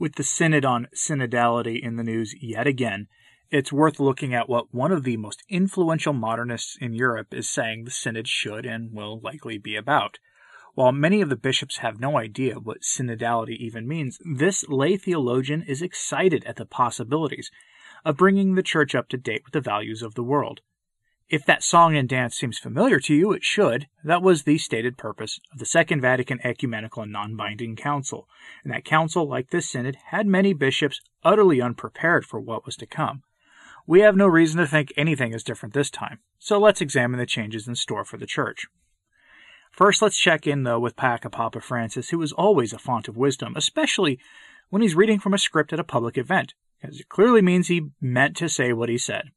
With the Synod on synodality in the news yet again, it's worth looking at what one of the most influential modernists in Europe is saying the Synod should and will likely be about. While many of the bishops have no idea what synodality even means, this lay theologian is excited at the possibilities of bringing the church up to date with the values of the world. If that song and dance seems familiar to you, it should. That was the stated purpose of the Second Vatican Ecumenical and Non-Binding Council, and that council, like this synod, had many bishops utterly unprepared for what was to come. We have no reason to think anything is different this time, so let's examine the changes in store for the Church. First, let's check in, though, with Paca Papa Francis, who is always a font of wisdom, especially when he's reading from a script at a public event, because it clearly means he meant to say what he said.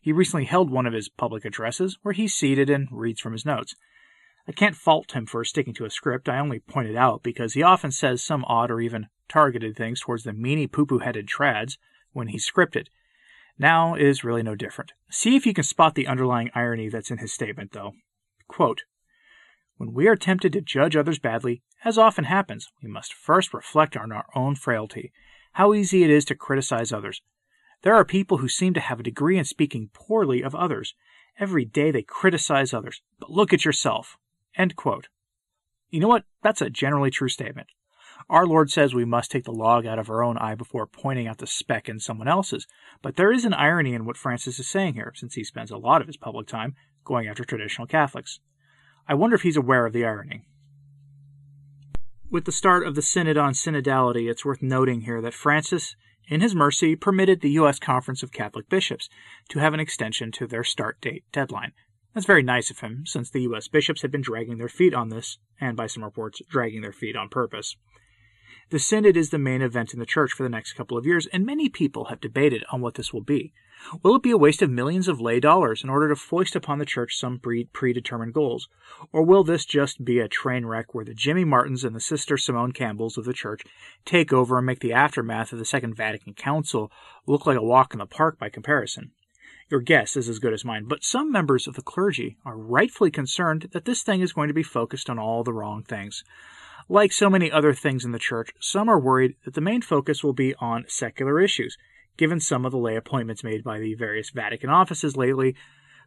He recently held one of his public addresses where he's seated and reads from his notes. I can't fault him for sticking to a script, I only point it out because he often says some odd or even targeted things towards the meanie poo poo headed trads when he's scripted. Now is really no different. See if you can spot the underlying irony that's in his statement, though. Quote, when we are tempted to judge others badly, as often happens, we must first reflect on our own frailty, how easy it is to criticize others, there are people who seem to have a degree in speaking poorly of others. Every day they criticize others, but look at yourself. You know what? That's a generally true statement. Our Lord says we must take the log out of our own eye before pointing out the speck in someone else's, but there is an irony in what Francis is saying here, since he spends a lot of his public time going after traditional Catholics. I wonder if he's aware of the irony. With the start of the Synod on Synodality, it's worth noting here that Francis in his mercy, permitted the U.S. Conference of Catholic Bishops to have an extension to their start date deadline. That's very nice of him, since the U.S. bishops had been dragging their feet on this, and by some reports, dragging their feet on purpose. The Synod is the main event in the Church for the next couple of years, and many people have debated on what this will be. Will it be a waste of millions of lay dollars in order to foist upon the Church some predetermined goals? Or will this just be a train wreck where the Jimmy Martins and the Sister Simone Campbells of the Church take over and make the aftermath of the Second Vatican Council look like a walk in the park by comparison? Your guess is as good as mine, but some members of the clergy are rightfully concerned that this thing is going to be focused on all the wrong things. Like so many other things in the church, some are worried that the main focus will be on secular issues, given some of the lay appointments made by the various Vatican offices lately.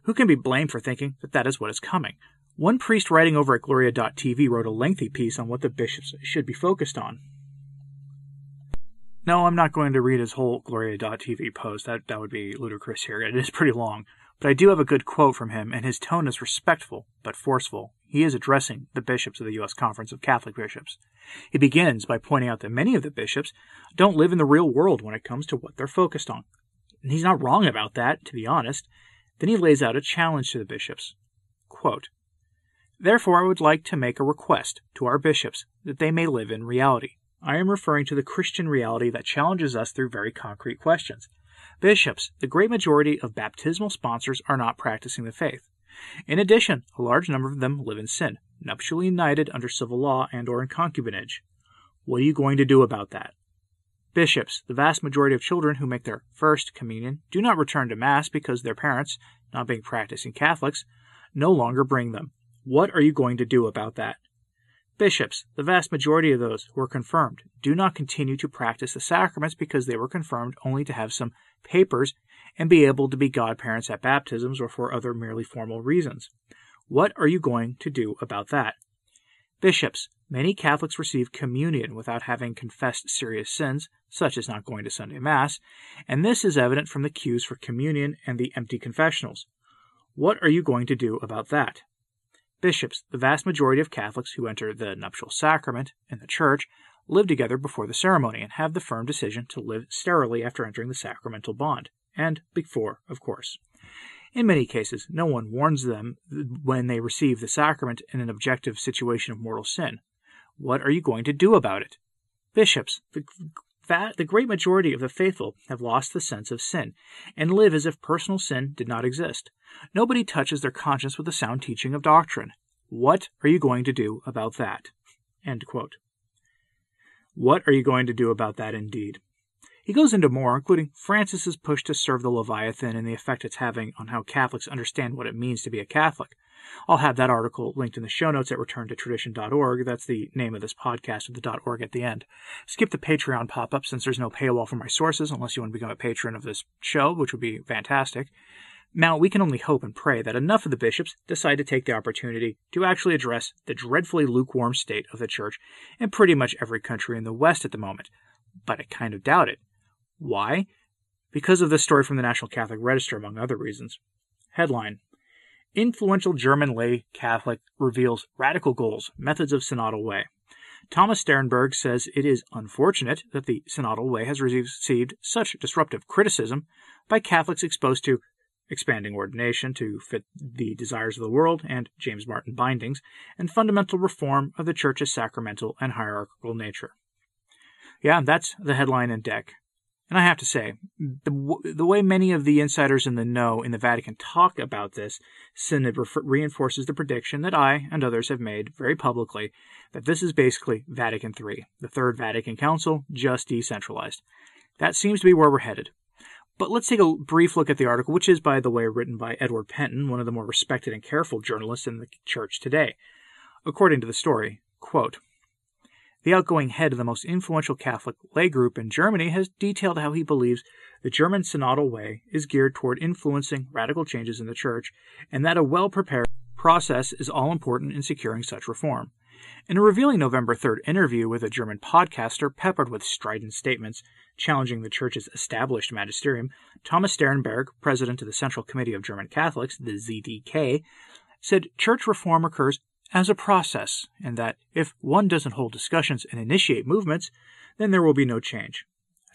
Who can be blamed for thinking that that is what is coming? One priest writing over at Gloria.tv wrote a lengthy piece on what the bishops should be focused on. No, I'm not going to read his whole Gloria.tv post. That, that would be ludicrous here. It is pretty long. But I do have a good quote from him, and his tone is respectful but forceful. He is addressing the bishops of the U.S. Conference of Catholic Bishops. He begins by pointing out that many of the bishops don't live in the real world when it comes to what they're focused on. And he's not wrong about that, to be honest. Then he lays out a challenge to the bishops. Quote, Therefore, I would like to make a request to our bishops that they may live in reality. I am referring to the Christian reality that challenges us through very concrete questions. Bishops, the great majority of baptismal sponsors are not practicing the faith. In addition, a large number of them live in sin, nuptially united under civil law and or in concubinage. What are you going to do about that? Bishops, the vast majority of children who make their first communion, do not return to Mass because their parents, not being practicing Catholics, no longer bring them. What are you going to do about that? Bishops, the vast majority of those who are confirmed, do not continue to practice the sacraments because they were confirmed only to have some papers and be able to be godparents at baptisms or for other merely formal reasons. What are you going to do about that? Bishops, many Catholics receive communion without having confessed serious sins, such as not going to Sunday Mass, and this is evident from the queues for communion and the empty confessionals. What are you going to do about that? Bishops, the vast majority of Catholics who enter the nuptial sacrament in the Church, live together before the ceremony and have the firm decision to live sterilely after entering the sacramental bond, and before, of course. In many cases, no one warns them when they receive the sacrament in an objective situation of mortal sin. What are you going to do about it? Bishops, the, the great majority of the faithful have lost the sense of sin and live as if personal sin did not exist. Nobody touches their conscience with the sound teaching of doctrine. What are you going to do about that? What are you going to do about that indeed? He goes into more, including Francis's push to serve the Leviathan and the effect it's having on how Catholics understand what it means to be a Catholic. I'll have that article linked in the show notes at returntotradition.org. That's the name of this podcast with the .org at the end. Skip the Patreon pop-up since there's no paywall for my sources unless you want to become a patron of this show, which would be fantastic. Now, we can only hope and pray that enough of the bishops decide to take the opportunity to actually address the dreadfully lukewarm state of the church in pretty much every country in the West at the moment. But I kind of doubt it. Why? Because of this story from the National Catholic Register, among other reasons. Headline Influential German lay Catholic reveals radical goals, methods of synodal way. Thomas Sternberg says it is unfortunate that the synodal way has received such disruptive criticism by Catholics exposed to expanding ordination to fit the desires of the world and James Martin bindings, and fundamental reform of the Church's sacramental and hierarchical nature. Yeah, that's the headline in deck. And I have to say, the, the way many of the insiders in the know in the Vatican talk about this synod reinforces the prediction that I and others have made very publicly that this is basically Vatican III, the Third Vatican Council, just decentralized. That seems to be where we're headed. But let's take a brief look at the article, which is, by the way, written by Edward Pentin, one of the more respected and careful journalists in the church today. According to the story, quote, the outgoing head of the most influential Catholic lay group in Germany has detailed how he believes the German synodal way is geared toward influencing radical changes in the Church, and that a well prepared process is all important in securing such reform. In a revealing November 3rd interview with a German podcaster peppered with strident statements challenging the Church's established magisterium, Thomas Sternberg, president of the Central Committee of German Catholics, the ZDK, said church reform occurs as a process, and that if one doesn't hold discussions and initiate movements, then there will be no change.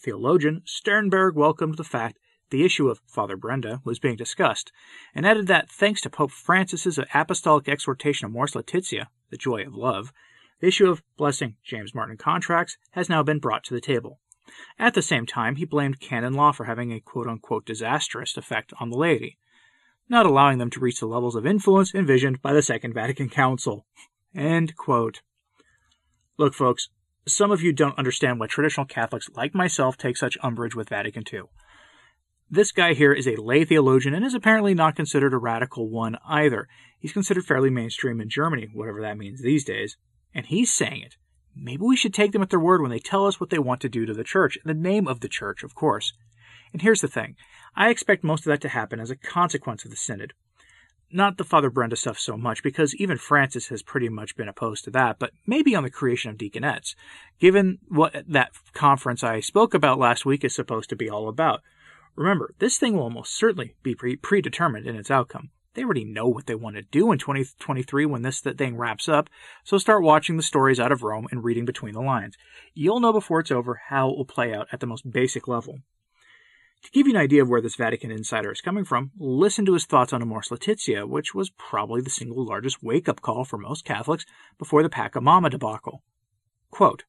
Theologian Sternberg welcomed the fact the issue of Father Brenda was being discussed, and added that thanks to Pope Francis's apostolic exhortation of Amoris Laetitia, the joy of love, the issue of blessing James Martin contracts has now been brought to the table. At the same time, he blamed canon law for having a quote unquote disastrous effect on the laity not allowing them to reach the levels of influence envisioned by the Second Vatican Council. End quote. Look, folks, some of you don't understand why traditional Catholics like myself take such umbrage with Vatican II. This guy here is a lay theologian and is apparently not considered a radical one either. He's considered fairly mainstream in Germany, whatever that means these days, and he's saying it. Maybe we should take them at their word when they tell us what they want to do to the church, in the name of the church, of course. And here's the thing I expect most of that to happen as a consequence of the synod. Not the Father Brenda stuff so much, because even Francis has pretty much been opposed to that, but maybe on the creation of deaconettes, given what that conference I spoke about last week is supposed to be all about. Remember, this thing will almost certainly be pre- predetermined in its outcome. They already know what they want to do in 2023 when this thing wraps up, so start watching the stories out of Rome and reading between the lines. You'll know before it's over how it will play out at the most basic level. To give you an idea of where this Vatican insider is coming from, listen to his thoughts on Amoris Laetitia, which was probably the single largest wake up call for most Catholics before the Pachamama debacle. Quote,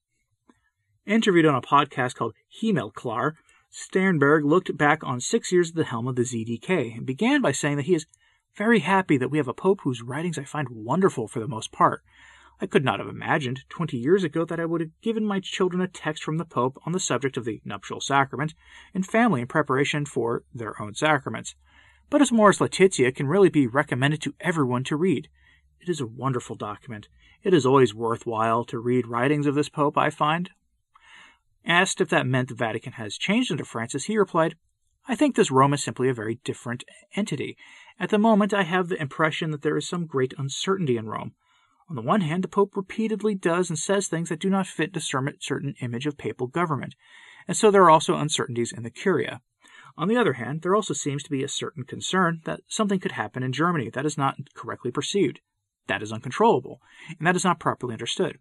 Interviewed on a podcast called Himmelklar, Sternberg looked back on six years at the helm of the ZDK and began by saying that he is very happy that we have a pope whose writings I find wonderful for the most part, I could not have imagined twenty years ago that I would have given my children a text from the Pope on the subject of the nuptial sacrament and family in preparation for their own sacraments. But as Amoris Laetitia can really be recommended to everyone to read. It is a wonderful document. It is always worthwhile to read writings of this Pope, I find. Asked if that meant the Vatican has changed under Francis, he replied, I think this Rome is simply a very different entity. At the moment, I have the impression that there is some great uncertainty in Rome. On the one hand, the Pope repeatedly does and says things that do not fit a certain image of papal government, and so there are also uncertainties in the Curia. On the other hand, there also seems to be a certain concern that something could happen in Germany that is not correctly perceived. That is uncontrollable, and that is not properly understood.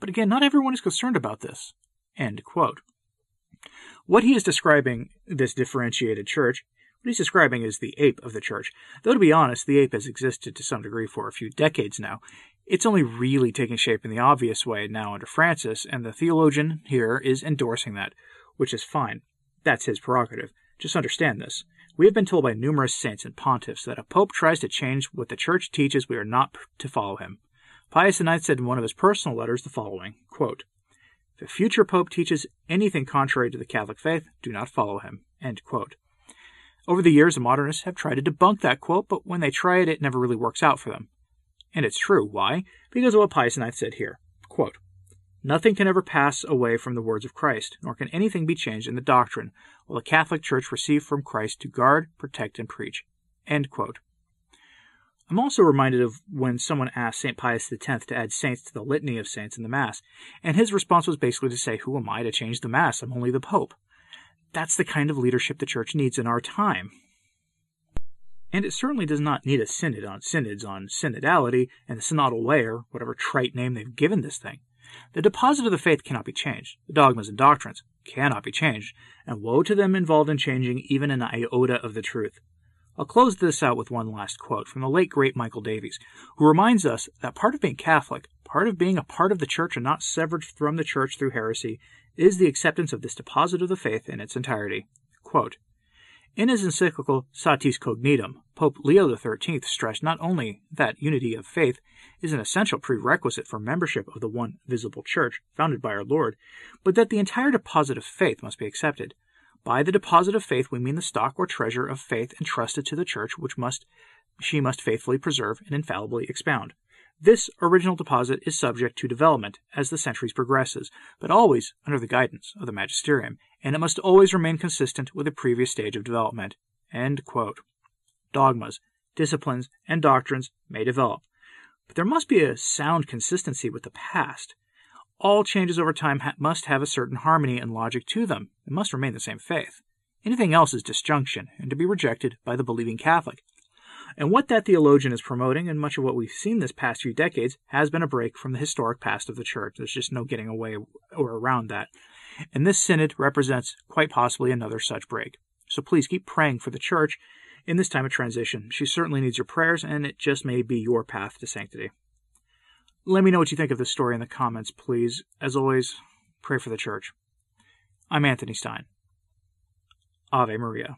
But again, not everyone is concerned about this. What he is describing, this differentiated church, what he's describing is the ape of the church. Though, to be honest, the ape has existed to some degree for a few decades now. It's only really taking shape in the obvious way now under Francis, and the theologian here is endorsing that, which is fine. That's his prerogative. Just understand this. We have been told by numerous saints and pontiffs that a pope tries to change what the church teaches, we are not to follow him. Pius IX said in one of his personal letters the following quote, If a future pope teaches anything contrary to the Catholic faith, do not follow him. End quote. Over the years, the modernists have tried to debunk that quote, but when they try it, it never really works out for them. And it's true. Why? Because of what Pius IX said here. Quote, Nothing can ever pass away from the words of Christ, nor can anything be changed in the doctrine, while the Catholic Church received from Christ to guard, protect, and preach. I'm also reminded of when someone asked St. Pius X to add saints to the litany of saints in the Mass, and his response was basically to say, Who am I to change the Mass? I'm only the Pope. That's the kind of leadership the Church needs in our time. And it certainly does not need a synod on synods on synodality and the synodal way, or whatever trite name they've given this thing. The deposit of the faith cannot be changed. The dogmas and doctrines cannot be changed, and woe to them involved in changing even an iota of the truth. I'll close this out with one last quote from the late great Michael Davies, who reminds us that part of being Catholic, part of being a part of the Church and not severed from the Church through heresy, is the acceptance of this deposit of the faith in its entirety. Quote, in his encyclical Satis Cognitum, Pope Leo XIII stressed not only that unity of faith is an essential prerequisite for membership of the one visible church founded by our Lord, but that the entire deposit of faith must be accepted. By the deposit of faith we mean the stock or treasure of faith entrusted to the church which must she must faithfully preserve and infallibly expound. This original deposit is subject to development as the centuries progresses, but always under the guidance of the magisterium, and it must always remain consistent with the previous stage of development. Dogmas, disciplines, and doctrines may develop, but there must be a sound consistency with the past. All changes over time ha- must have a certain harmony and logic to them. It must remain the same faith. Anything else is disjunction and to be rejected by the believing Catholic. And what that theologian is promoting, and much of what we've seen this past few decades, has been a break from the historic past of the church. There's just no getting away or around that. And this synod represents quite possibly another such break. So please keep praying for the church in this time of transition. She certainly needs your prayers, and it just may be your path to sanctity. Let me know what you think of this story in the comments, please. As always, pray for the church. I'm Anthony Stine. Ave Maria.